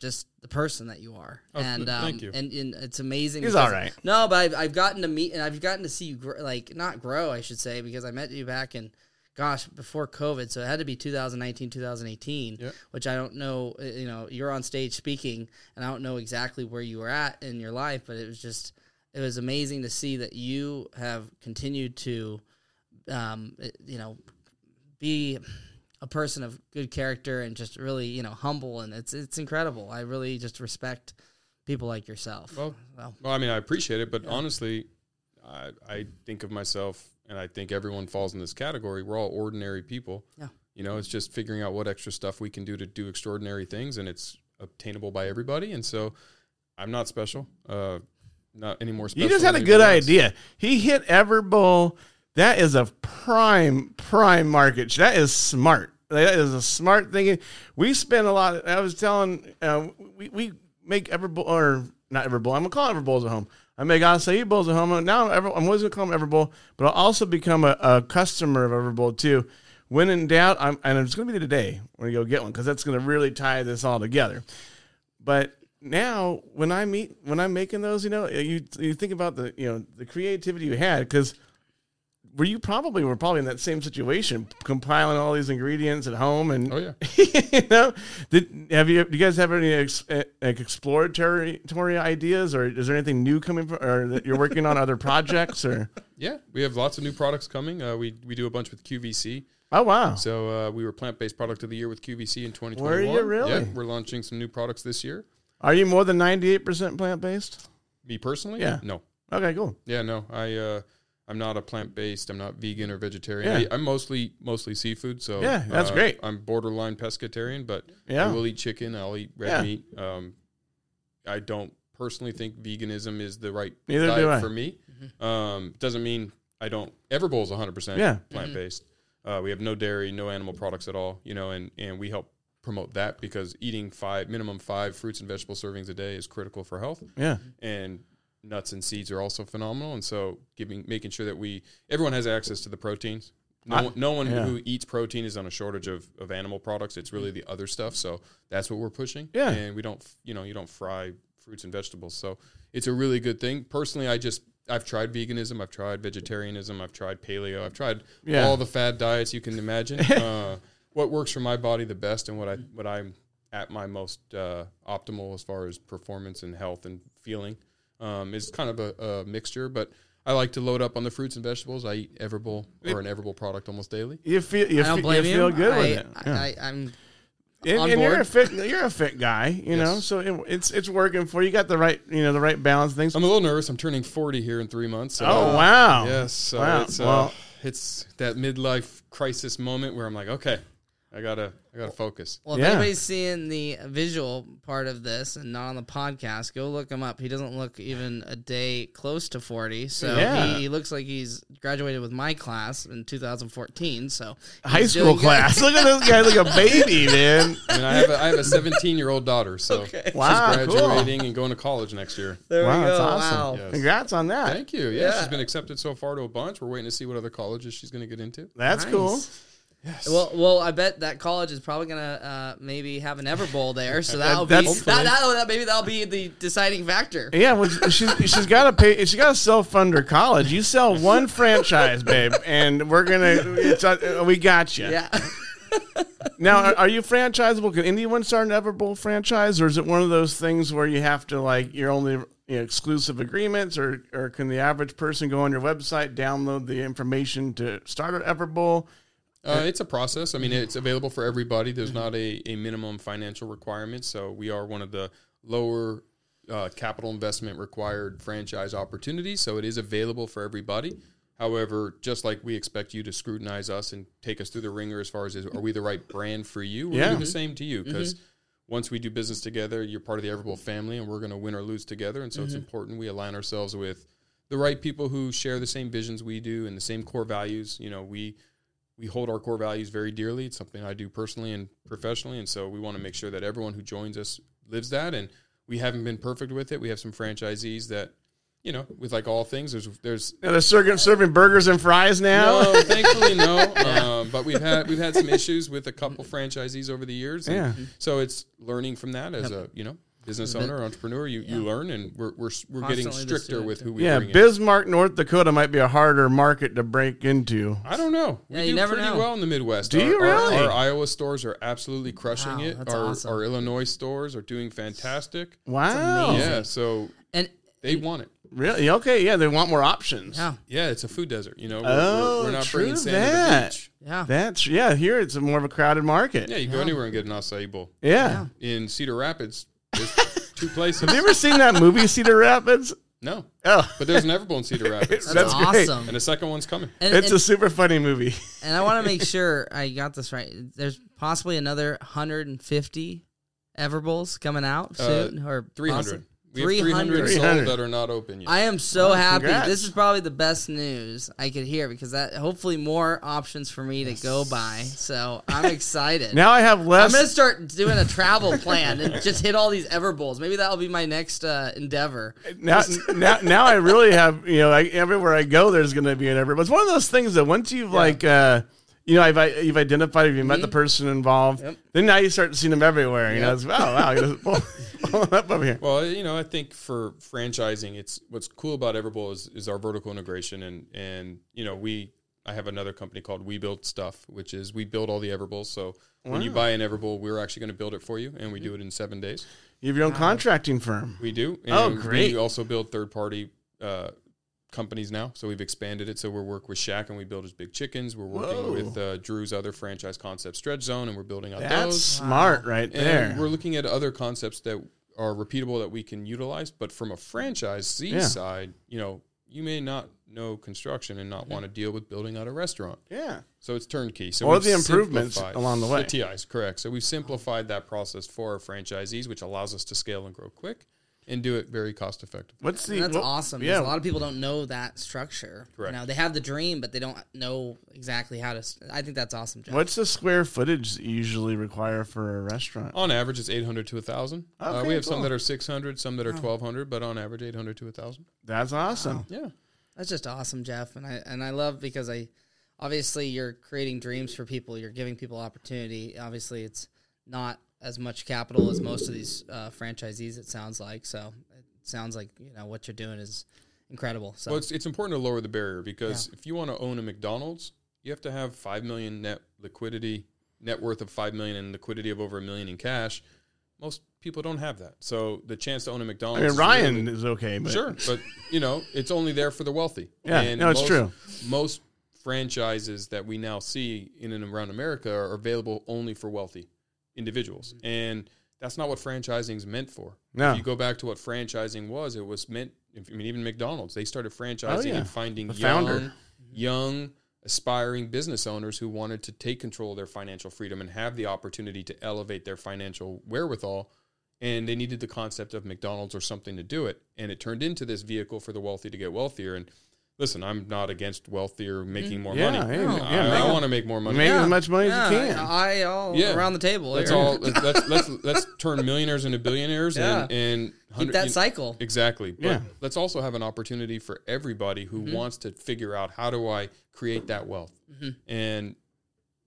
just the person that you are. Oh, and um, thank you. And, and it's amazing. He's because- all right. No, but I've, I've gotten to meet and I've gotten to see you grow, like not grow, I should say, because I met you back in, gosh, before COVID, so it had to be 2019, 2018, Yep. which I don't know. uh, You know, you're on stage speaking, and I don't know exactly where you were at in your life, but it was just. It was amazing to see that you have continued to, um, you know, be a person of good character and just really you know humble and it's it's incredible i really just respect people like yourself Well, Well, Well, I mean, I appreciate it, but honestly, I, I think of myself, and I think everyone falls in this category. We're all ordinary people. Yeah. You know, it's just figuring out what extra stuff we can do to do extraordinary things, and it's obtainable by everybody. And so, I'm not special. Uh, not any more special. You just had a good else. idea. He hit Everbowl. That is a prime, prime market. That is smart. That is a smart thinking. We spend a lot. I was telling, uh, we, we make Everbowl, or not Everbowl. I'm going to call it Everbowls at home. I make acai bowls at home. Now Ever, I'm always going to call them Everbowl, but I'll also become a, a customer of Everbowl too. When in doubt, I'm, and it's going to be today when we go get one because that's going to really tie this all together. But now, when I meet, when I'm making those, you know, you you think about the you know the creativity you had because were you probably were probably in that same situation, compiling all these ingredients at home and Oh yeah. you know, did have you do you guys have any ex, like exploratory ideas or is there anything new coming for, or that you're working on other projects or Yeah, we have lots of new products coming. Uh, we we do a bunch with QVC. Oh wow. So uh, we were plant based product of the year with QVC in 2021. Were you really? Yeah, we're launching some new products this year. Are you more than ninety eight percent plant based? Me personally, Yeah. no, Okay, cool. yeah, no. I uh, I'm not a plant based. I'm not vegan or vegetarian. Yeah. I, I'm mostly mostly seafood. So Yeah, that's uh, great. I'm borderline pescatarian, but Yeah. I will eat chicken. I'll eat red Yeah. meat. Um, I don't personally think veganism is the right Neither do diet I. for me. Um, doesn't mean I don't. Everbowl is 100 percent Yeah. plant based. Uh, we have no dairy, no animal products at all. You know, and and we help promote that because eating five minimum five fruits and vegetable servings a day is critical for health Yeah. and nuts and seeds are also phenomenal. And so, giving making sure that we everyone has access to the proteins. No, I- one, no one yeah. who eats protein is on a shortage of, of animal products. It's really the other stuff. So that's what we're pushing. Yeah. and we don't you know you don't fry fruits and vegetables. So it's a really good thing. Personally, I just I've tried veganism, I've tried vegetarianism, I've tried paleo, I've tried Yeah. all the fad diets you can imagine. uh, what works for my body the best, and what I what I'm at my most uh, optimal as far as performance and health and feeling um, is kind of a, a mixture. But I like to load up on the fruits and vegetables. I eat Everbowl or an Everbowl product almost daily. You feel you, I don't fe- blame you you. feel good I, with it. I, Yeah. I, I'm and, on and you're a fit you're a fit guy, you know. So it, it's it's working for you. You got the right you know the right balance things. I'm a little nervous. I'm turning 40 here in three months. So oh wow. Yes, so Wow. it's uh, Well- it's that midlife crisis moment where I'm like, okay, I gotta I gotta focus. Well, if Yeah. anybody's seeing the visual part of this and not on the podcast, go look him up. He doesn't look even a day close to 40. So Yeah. he, he looks like he's graduated with my class in 2014. So High he's school good. class. Look at this guy like a baby, man. I mean, I have a, I have a 17 year old daughter, so Wow, she's cool. graduating and going to college next year. There Wow, we that's awesome. Wow. Yes. Congrats on that. Thank you. Yeah, Yeah. she's been accepted so far to a bunch. We're waiting to see what other colleges she's going to get into. That's Nice. cool. Yes. Well, well, I bet that college is probably gonna uh, maybe have an Everbowl there, so that'll be that, that'll, that maybe that'll be the deciding factor. Yeah, well, she, she's got to pay. She's got to self fund her college. You sell one franchise, babe, and we're gonna. It's, uh, we got you. Yeah. Now, are, are you franchisable? Can anyone start an Everbowl franchise, or is it one of those things where you have to like you're only you know, exclusive agreements, or or can the average person go on your website, download the information to start an Everbowl? Uh, it's a process. I mean, it's available for everybody. There's not a, a minimum financial requirement. So we are one of the lower uh, capital investment required franchise opportunities. So it is available for everybody. However, just like we expect you to scrutinize us and take us through the ringer as far as is, are we the right brand for you? We're Yeah. doing the same to you because once we do business together, you're part of the Everbowl family, and we're going to win or lose together. And so it's important we align ourselves with the right people who share the same visions we do and the same core values. You know, we we hold our core values very dearly. It's something I do personally and professionally, and so we want to make sure that everyone who joins us lives that. And we haven't been perfect with it. We have some franchisees that, you know, with like all things, there's there's Now they're serving, serving burgers and fries now. no, thankfully no. Um, but we've had we've had some issues with a couple franchisees over the years. Yeah. So it's learning from that as a you know business owner, entrepreneur. You, you learn, and we're we're, we're getting stricter with who we Yeah, bring in. Bismarck, North Dakota might be a harder market to break into. I don't know. We Yeah, do never pretty know. well in the Midwest. Do Our- you really? Our, Iowa stores are absolutely crushing Wow, it. that's Our, awesome. our Illinois stores are doing fantastic. Wow. amazing. Yeah, so And they want it. Really? Okay. Yeah, they want more options. yeah, Yeah, it's a food desert. You know, we're, Oh, we're, we're oh, not true bringing sand that. to the beach. yeah. That's yeah. Here it's a more of a crowded market. Yeah, you go anywhere and get an acai bowl. Yeah. In Cedar Rapids, there's two places. Have you ever seen that movie Cedar Rapids? No, Oh, but there's an Everbowl Cedar Rapids, That's, That's great. and the second one's coming. And, it's and, a super funny movie. and I want to make sure I got this right. There's possibly another 150 Everbowls coming out uh, soon, or 300. We have 300. 300 sold 300. that are not open yet. I am so happy. congrats. This is probably the best news I could hear because that hopefully more options for me to go by. So I'm excited. Now I have less. I'm gonna start doing a travel plan and just hit all these Everbowls. Maybe that'll be my next uh, endeavor. now, now, now I really have. You know, I, everywhere I go, there's going to be an every. But it's one of those things that once you've like, uh, you know, I've, you've identified, you've met the person involved, Yep. then now you start seeing them everywhere. You know, it's, oh wow, you just pull, pull it up over here. Well, you know, I think for franchising, it's what's cool about Everbowl is, is our vertical integration, and and you know, we I have another company called We Build Stuff, which is we build all the Everbowls. So when you buy an Everbowl, we're actually going to build it for you, and we do it in seven days. You have your own contracting firm. We do. And Oh, great. We also build third party uh, companies now. So we've expanded it. So we're working with Shaq and we build his big chickens. We're working Whoa. with uh, Drew's other franchise concept, Stretch Zone, and we're building out That's those. smart right there. And we're looking at other concepts that are repeatable that we can utilize. But from a franchisee Yeah. side, you know, you may not know construction and not want to deal with building out a restaurant. yeah. So it's turnkey. So Or the improvements along the way. The TIs, correct. So we've simplified that process for our franchisees, which allows us to scale and grow quick and do it very cost effectively. What's the That's what- awesome. Yeah. Yeah, a lot of people don't know that structure. Correct. You know, they have the dream, but they don't know exactly how to. I think that's awesome, Jeff. What's the square footage that you usually require for a restaurant? On average, it's 800 to 1,000. uh, we have cool. some that are 600, some that are 1,200, but on average, 800 to 1,000. That's awesome. Yeah. That's just awesome, Jeff, and I and I love because I obviously you're creating dreams for people. You're giving people opportunity. Obviously, it's not as much capital as most of these uh, franchisees. It sounds like so. It sounds like you know what you're doing is incredible. So Well, it's, it's important to lower the barrier because if you want to own a McDonald's, you have to have 5 million net liquidity, net worth of 5 million and liquidity of over a million in cash. Most people don't have that. So the chance to own a McDonald's mean, is Ryan really- is okay, but Sure, but you know, it's only there for the wealthy. Yeah, no, it's most, true. Most franchises that we now see in and around America are available only for wealthy individuals, and that's not what franchising is meant for. No. If you go back to what franchising was, it was meant. I mean, even McDonald's, they started oh, franchising Oh, yeah. and finding The young, founder. young, aspiring business owners who wanted to take control of their financial freedom and have the opportunity to elevate their financial wherewithal and they needed the concept of McDonald's or something to do it. And it turned into this vehicle for the wealthy to get wealthier. And listen, I'm not against wealthier making more Yeah, money. hey, No. yeah, I, make, want to make more money. make Yeah. as much money yeah, as you can. I all Yeah. around the table. Let's here. all let's let's let's, let's turn millionaires into billionaires Yeah. and and keep that you- cycle. Exactly. But Yeah. let's also have an opportunity for everybody who Mm-hmm. wants to figure out how do I create that wealth. Mm-hmm. And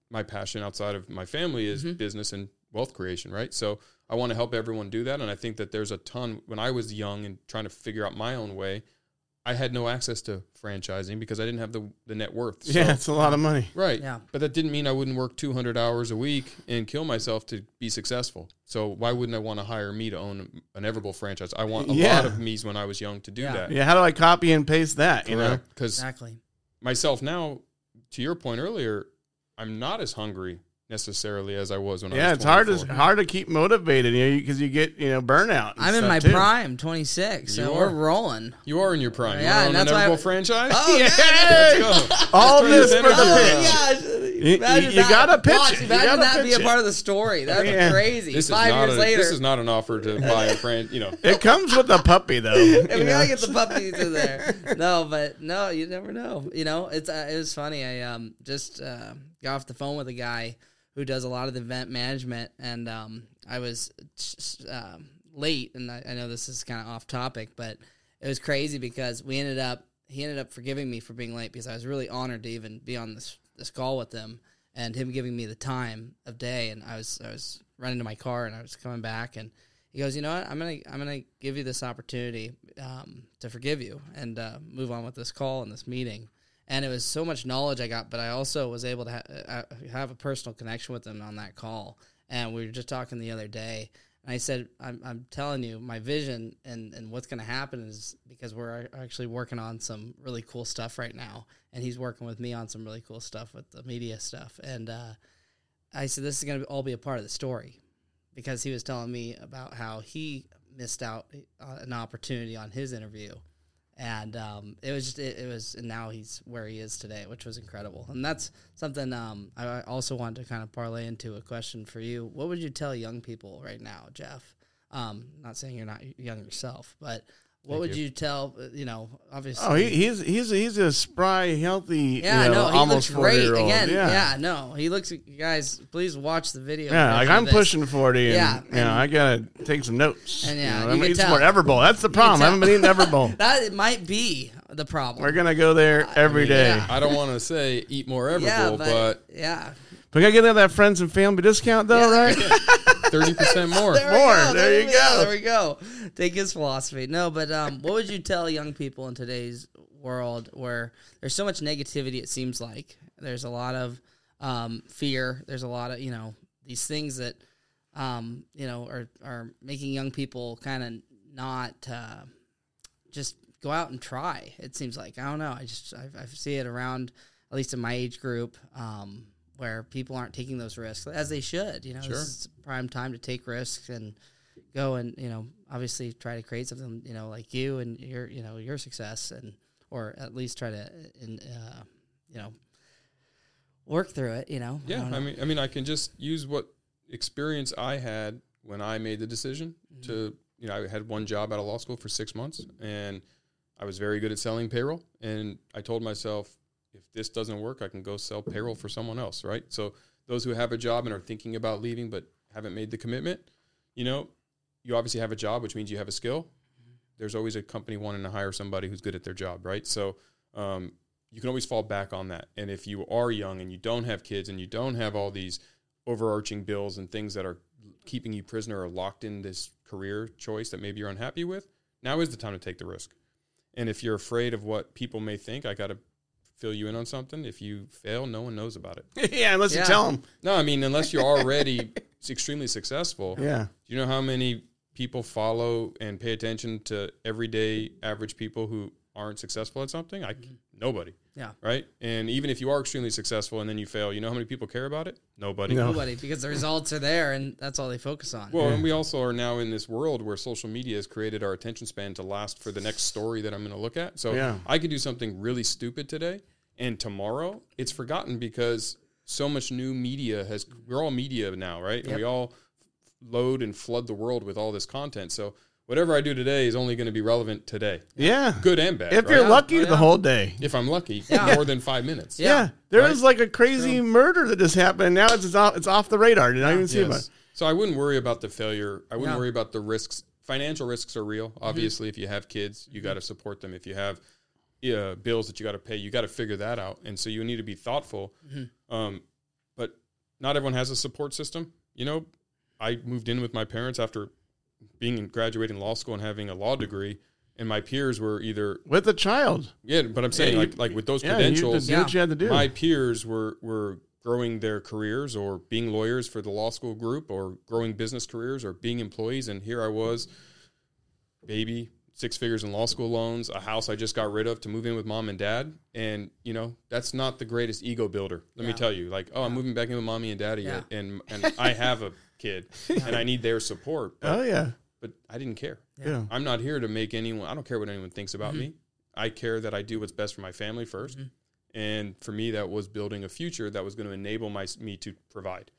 my passion outside of my family is Mm-hmm. business and wealth creation, right? So I want to help everyone do that. And I think that there's a ton when I was young and trying to figure out my own way, I had no access to franchising because I didn't have the, the net worth. So- yeah, it's a lot of money. Right. Yeah. But that didn't mean I wouldn't work 200 hours a week and kill myself to be successful. So why wouldn't I want to hire me to own an Everbowl franchise? I want a Yeah. lot of me's when I was young to do Yeah. that. Yeah, how do I copy and paste that? You know, Because Exactly. myself now, to your point earlier, I'm not as hungry necessarily as I was when I yeah, was it's hard to hard to keep motivated, you know, because you get you know burnout. and I'm in my too. prime, 26, so You we're rolling. You are in your prime. Yeah, you want and that's an why I- franchise? Oh, Yay! Let's go. All turn this this for the into a- pitch. You- imagine you- you gotta pitch Watch, it. You Imagine gotta that be pitch a it. part of the story. That'd Yeah. crazy. This Five years a, later. This is not an offer to buy a friend. You know, It comes with a puppy though. you Yeah, we know. gotta get the puppies in there. No, but no, you never know. You know, it's uh, it was funny. I um just uh, got off the phone with a guy who does a lot of the event management, and um I was um, late, and I, I know this is kind of off topic, but it was crazy because we ended up he ended up forgiving me for being late because I was really honored to even be on this this call with him and him giving me the time of day, and I was I was running to my car and I was coming back and he goes, you know what? I'm gonna I'm gonna give you this opportunity um, to forgive you and uh, move on with this call and this meeting. And it was so much knowledge I got, but I also was able to ha- uh, have a personal connection with him on that call. And we were just talking the other day, and I said, "I'm, I'm telling you, my vision and and what's going to happen is because we're actually working on some really cool stuff right now, and he's working with me on some really cool stuff with the media stuff. And uh, I said, this is going to all be a part of the story because he was telling me about how he missed out an opportunity on his interview and um, it was just it, it was and now he's where he is today which was incredible. And that's something um, I also wanted to kind of parlay into a question for you. What would you tell young people right now jeff? Um, not saying you're not young yourself but what would you. tell uh, you know obviously Oh, he, he's he's he's a spry, healthy, yeah, you know, no, he almost looks great. Again, yeah. yeah. no, he looks. Guys, please watch the video. Yeah, like I'm this. pushing forty, and Yeah, you know, I gotta take some notes. And yeah, you know, you I'm can eating some tell. more Everbowl. That's the problem. I haven't been eating Everbowl. That it might be the problem. We're gonna go there every day. yeah. I don't want to say eat more Everbowl, yeah, but but, yeah, We gotta get that friends and family discount though, right? thirty percent more. There we More. go, There you we go. There we go. Take his philosophy. No, but um, what would you tell young people in today's world where there's so much negativity? It seems like there's a lot of um, fear. There's a lot of you know these things that um, you know are are making young people kind of not uh, just go out and try. It seems like I don't know. I just I, I see it around at least in my age group um, where people aren't taking those risks as they should. You know, Sure. this is prime time to take risks and go and you know obviously try to create something you know like you and your you know your success and or at least try to in, uh, you know work through it. You know. Yeah, don't I mean, I mean, I can just use what experience I had when I made the decision Mm-hmm. to, you know, I had one job out of law school for six months, and I was very good at selling payroll. And I told myself, this doesn't work, I can go sell payroll for someone else, right? So those who have a job and are thinking about leaving but haven't made the commitment, you know, you obviously have a job, which means you have a skill. There's always a company wanting to hire somebody who's good at their job, right? So um, you can always fall back on that. And if you are young and you don't have kids and you don't have all these overarching bills and things that are keeping you prisoner or locked in this career choice that maybe you're unhappy with, now is the time to take the risk. And if you're afraid of what people may think, I got to fill you in on something. If you fail, no one knows about it. yeah, unless Yeah. you tell them. No, I mean, unless you're already extremely successful. Yeah. Do you know how many people follow and pay attention to everyday average people who aren't successful at something? I mm-hmm. nobody. Yeah. Right. And even if you are extremely successful and then you fail, you know how many people care about it? Nobody. No. Nobody, because the results are there, and that's all they focus on. Well, and we also are now in this world where social media has created our attention span to last for the next story that I'm going to look at. So Yeah. I could do something really stupid today, and tomorrow it's forgotten because so much new media has. We're all media now, right? And Yep. we all load and flood the world with all this content. So whatever I do today is only going to be relevant today, Yeah. good and bad. If right? you're lucky, Oh, the whole day. if I'm lucky, Yeah. more than five minutes. Yeah. Yeah. There Right? was like a crazy murder that just happened. And now it's, it's off. It's off the radar. Did I even see about? Yes. So I wouldn't worry about the failure. I wouldn't No. worry about the risks. Financial risks are real. Mm-hmm. Obviously, if you have kids, you mm-hmm. got to support them. If you have uh, bills that you got to pay, you got to figure that out. And so you need to be thoughtful. Um, but not everyone has a support system. You know, I moved in with my parents after being in graduating law school and having a law degree, and my peers were either With a child. yeah. But I'm saying Yeah, you- like like with those Yeah. Credentials, did what you had to do. my peers were were growing their careers or being lawyers for the law school group or growing business careers or being employees and here I was baby six figures in law school loans a house I just got rid of to move in with mom and dad and you know that's not the greatest ego builder let me tell you like oh I'm moving back in with mommy and daddy Yeah. and and I have a kid and I need their support but, Oh yeah. but I didn't care Yeah. I'm not here to make anyone. I don't care what anyone thinks about me. Mm-hmm. I care that I do what's best for my family 1st mm-hmm. and for me, that was building a future that was going to enable my me to provide.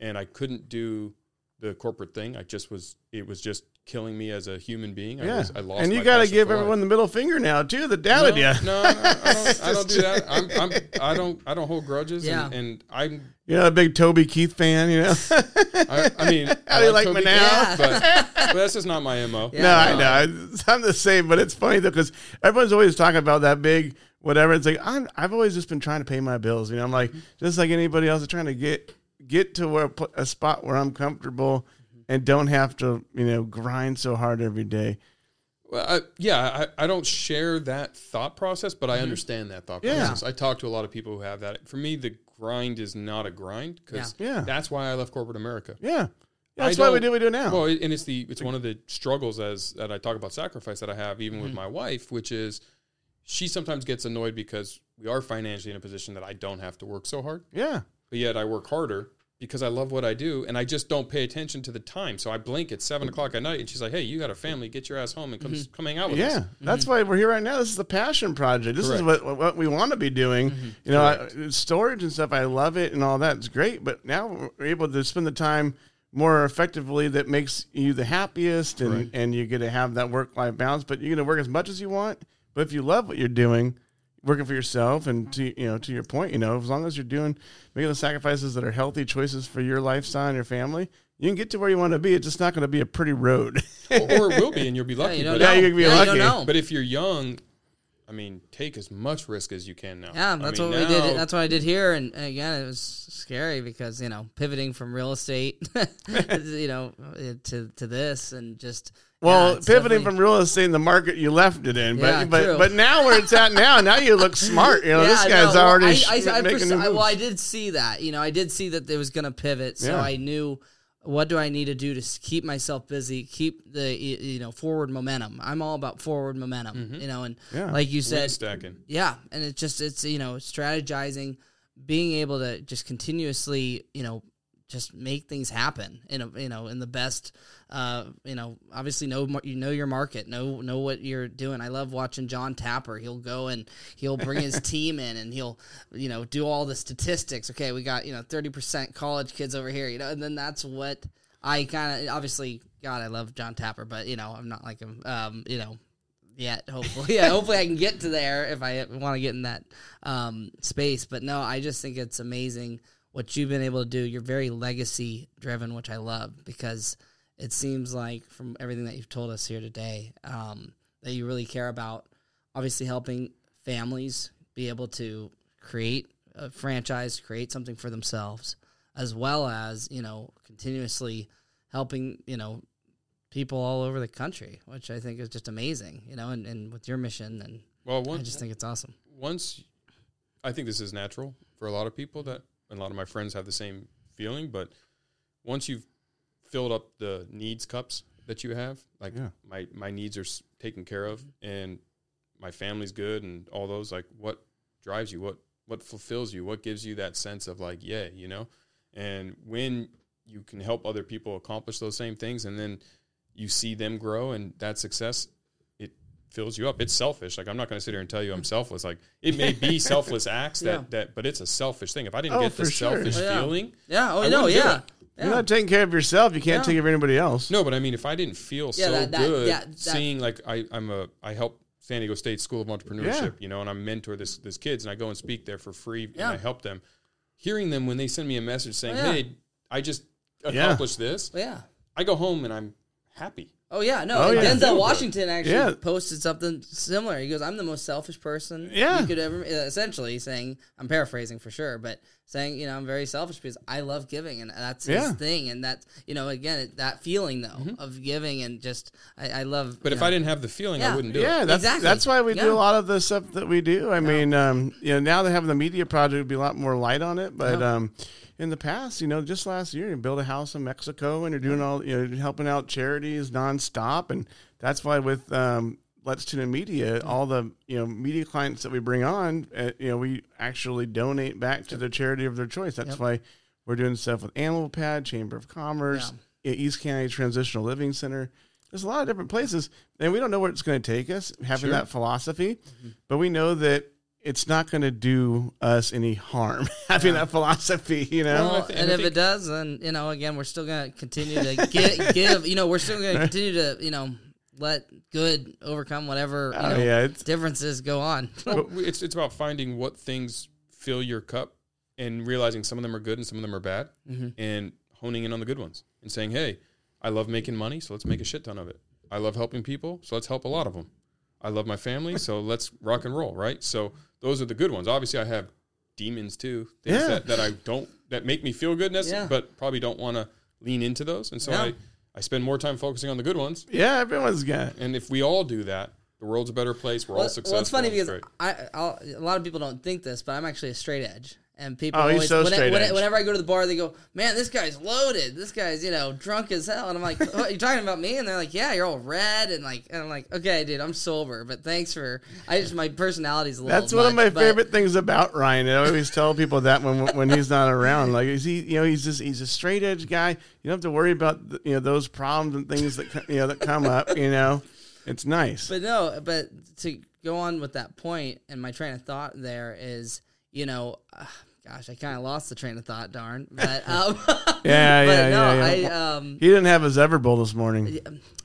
And I couldn't do the corporate thing. I just was. It was just killing me as a human being. I, Yeah. was, I lost. and you got to give for life. everyone the middle finger now too. That doubted no, you. no, I, I don't. I don't do that. I'm, I'm. I don't. I don't hold grudges. Yeah. And, and I'm. You're not a big Toby Keith fan, you know. I, I mean, How I do you like Toby me now? Keith, But, but that's just not my mo. Yeah. no, I know. I- I'm the same, but it's funny though because everyone's always talking about that big whatever. It's like I'm, I've always just been trying to pay my bills. You know, I'm like just like anybody else, trying to get get to where a spot where I'm comfortable and don't have to you know grind so hard every day. Well, I, yeah, I, I don't share that thought process, but I understand that thought Mm-hmm. Yeah. process. I talk to a lot of people who have that. For me, the grind is not a grind because Yeah. Yeah. that's why I left corporate America. Yeah, that's why we don't- do what we do now. Well, and it's the it's one of the struggles as that I talk about sacrifice that I have even Mm-hmm. with my wife, which is she sometimes gets annoyed because we are financially in a position that I don't have to work so hard, yeah, but yet I work harder because I love what I do and I just don't pay attention to the time. So I blink at seven o'clock at night and she's like, "Hey, you got a family? Get your ass home and come mm-hmm. come hang out with us." yeah. That's mm-hmm. why we're here right now. This is the passion project. This is what what we want to be doing. Mm-hmm. You know, I, storage and stuff. I love it and all that. It's great. But now we're able to spend the time more effectively that makes you the happiest and, Correct. and you get to have that work life balance. But you're going to work as much as you want. But if you love what you're doing, working for yourself and to you know to your point, you know, as long as you're doing making the sacrifices that are healthy choices for your lifestyle and your family, you can get to where you want to be. It's just not going to be a pretty road. or, or it will be, and you'll be lucky Yeah, lucky. you don't but, know. Yeah, you can be yeah, lucky. You don't know. but if you're young, I mean, take as much risk as you can now. Yeah, I that's mean, what we did. That's what I did here, and again, it was scary because you know pivoting from real estate, you know, to to this, and just Well, yeah, pivoting from real estate in the market you left it in, but Yeah, but true. but now where it's at now, now you look smart. You know, this guy's no, already I, sh- I, I, making pers- I- well, I did see that. You know, I did see that it was going to pivot, so Yeah. I knew what do I need to do to keep myself busy, keep the you know forward momentum. I'm all about forward momentum, mm-hmm. you know, and Yeah. like you Win said, stacking. yeah, and it's just it's you know strategizing, being able to just continuously you know just make things happen in a you know in the best uh you know obviously know you know your market know know what you're doing i love watching Jon Taffer he'll go and he'll bring his team in and he'll you know do all the statistics okay we got you know 30% college kids over here you know and then that's what i kind of obviously god i love Jon Taffer but you know i'm not like him um you know yet. Hopefully, yeah. Hopefully, I can get to there if I want to get in that um, space. But no, I just think it's amazing what you've been able to do. You're very legacy driven, which I love because it seems like from everything that you've told us here today um, that you really care about obviously helping families be able to create a franchise, create something for themselves, as well as you know continuously helping you know people all over the country, which I think is just amazing, you know, and, and with your mission and Well, I just think it's awesome. once I think this is natural for a lot of people that and a lot of my friends have the same feeling, but once you've filled up the needs cups that you have, like Yeah. my my needs are taken care of and my family's good and all those like what drives you, what what fulfills you, what gives you that sense of like yeah, you know? And when you can help other people accomplish those same things and then you see them grow and that success fills you up. It's selfish. Like I'm not going to sit here and tell you I'm selfless. Like it may be selfless acts that Yeah. that, but it's a selfish thing. If I didn't Oh, get the sure. selfish Oh, yeah. feeling, Yeah. Oh I no. wouldn't Yeah. You're not taking care of yourself. You can't Yeah. take care of anybody else. no. But I mean, if I didn't feel Yeah, so that- that- good yeah, that- seeing like I I'm a I help San Diego State School of Entrepreneurship, Yeah. you know, and I mentor this this kids and I go and speak there for free Yeah. and I help them. Hearing them when they send me a message saying, Oh, yeah. "Hey, I just Yeah. accomplished this," oh, Yeah. I go home and I'm happy. Oh yeah. No. Oh, yeah. Denzel Washington actually Yeah. posted something similar. He goes, "I'm the most selfish person Yeah. you could ever." Essentially saying, I'm paraphrasing for sure, but saying, you know, I'm very selfish because I love giving, and that's his thing. And that's you know, again, it, that feeling though of giving and just I, I love. Mm-hmm. But if know, I didn't have the feeling, Yeah. I wouldn't do Yeah, it. Yeah, that's Exactly. that's why we do a lot of the stuff that we do. I mean, um, you know, now they have the media project would be a lot more light on it, but Yeah. um, in the past, you know, just last year, you built a house in Mexico and you're doing all, you know, helping out charities nonstop, and that's why with um, Let's Tune in Media, all the you know media clients that we bring on, uh, you know, we actually donate back to the charity of their choice. That's Yep. why we're doing stuff with Animal Pad, Chamber of Commerce, E- East County Transitional Living Center. There's a lot of different places, and we don't know where it's going to take us. Having Sure. that philosophy, but we know that it's not going to do us any harm. having that philosophy, you know. Well, and and I if it does, then you know, again, we're still gonna continue to give, give. You know, we're still gonna continue to, you know, let good overcome whatever you Oh, know, yeah, differences go on. Well, it's it's about finding what things fill your cup and realizing some of them are good and some of them are bad, Mm-hmm. and honing in on the good ones and saying, "Hey, I love making money, so let's make a shit ton of it. I love helping people, so let's help a lot of them. I love my family, so let's rock and roll." Right. So those are the good ones. Obviously, I have demons too, things Yeah. that, that I don't that make me feel good, necessarily, Yeah. but probably don't want to lean into those, and so Yeah. I I spend more time focusing on the good ones. yeah, everyone's got. And if we all do that, the world's a better place. We're all successful. well, it's funny because great. I, I'll, a lot of people don't think this, but I'm actually a straight edge. And people Oh, he's always, so when- straight when- whenever I go to the bar, they go, "Man, this guy's loaded. This guy's, you know, drunk as hell." And I'm like, "What? are You talking about me?" And they're like, "Yeah, you're all red." And like, and I'm like, "Okay, dude, I'm sober, but thanks for." I just my personality's a little. That's one of my but- favorite things about Ryan. I always tell people that when when he's not around, like is he, you know, he's just he's a straight edge guy. You don't have to worry about the, you know those problems and things that you know that come up. You know, it's nice. But no, but to go on with that point, and my train of thought there is, you know, uh, gosh, I kind of lost the train of thought, darn. But um, Yeah, but yeah, no, yeah, yeah. I um, he didn't have his Everbowl this morning.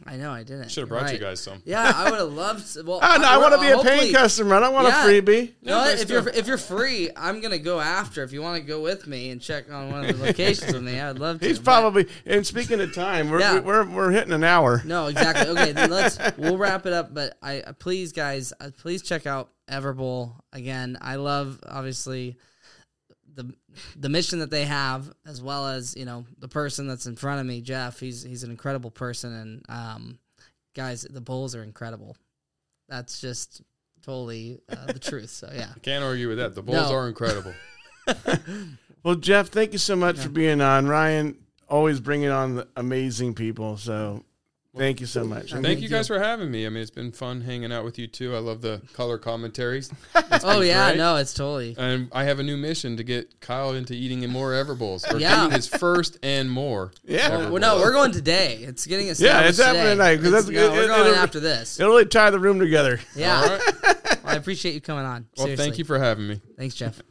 I know I didn't. Should have You're brought you guys some. Yeah, I would have loved. To, well, Oh no, I want to be a paying hopefully- customer. I don't want Yeah. a freebie. You know No, what? but If you're if you're free, I'm gonna go after. If you want to go with me and check on one of the locations with me, I'd love to. He's but- probably. And speaking of time, we're Yeah. we're, we're hitting an hour. No, exactly. Okay, then let's we'll wrap it up. But I uh, please, guys, uh, please check out Everbowl again. I love obviously the the mission that they have, as well as you know the person that's in front of me, Jeff. He's he's an incredible person, and um, guys, the Bulls are incredible. That's just totally uh, the truth. So yeah, I Can't argue with that. The Bulls No. are incredible. Well, Jeff, thank you so much for being on. Ryan, always bringing on the amazing people. So thank you so much. Thank you guys for having me. I mean, it's been fun hanging out with you too. I love the color commentaries. Oh yeah, great. no, it's totally. And I have a new mission to get Kyle into eating more Everbowls or Yeah. his first and more. Yeah. Everbowls. Well, no, we're going today. It's getting us. Yeah, it's happening tonight, 'cause that's- no, it- we're it- going it'll- after this. It'll really tie the room together. Yeah, All right. I appreciate you coming on. Well, thank you for having me. Thanks, Jeff.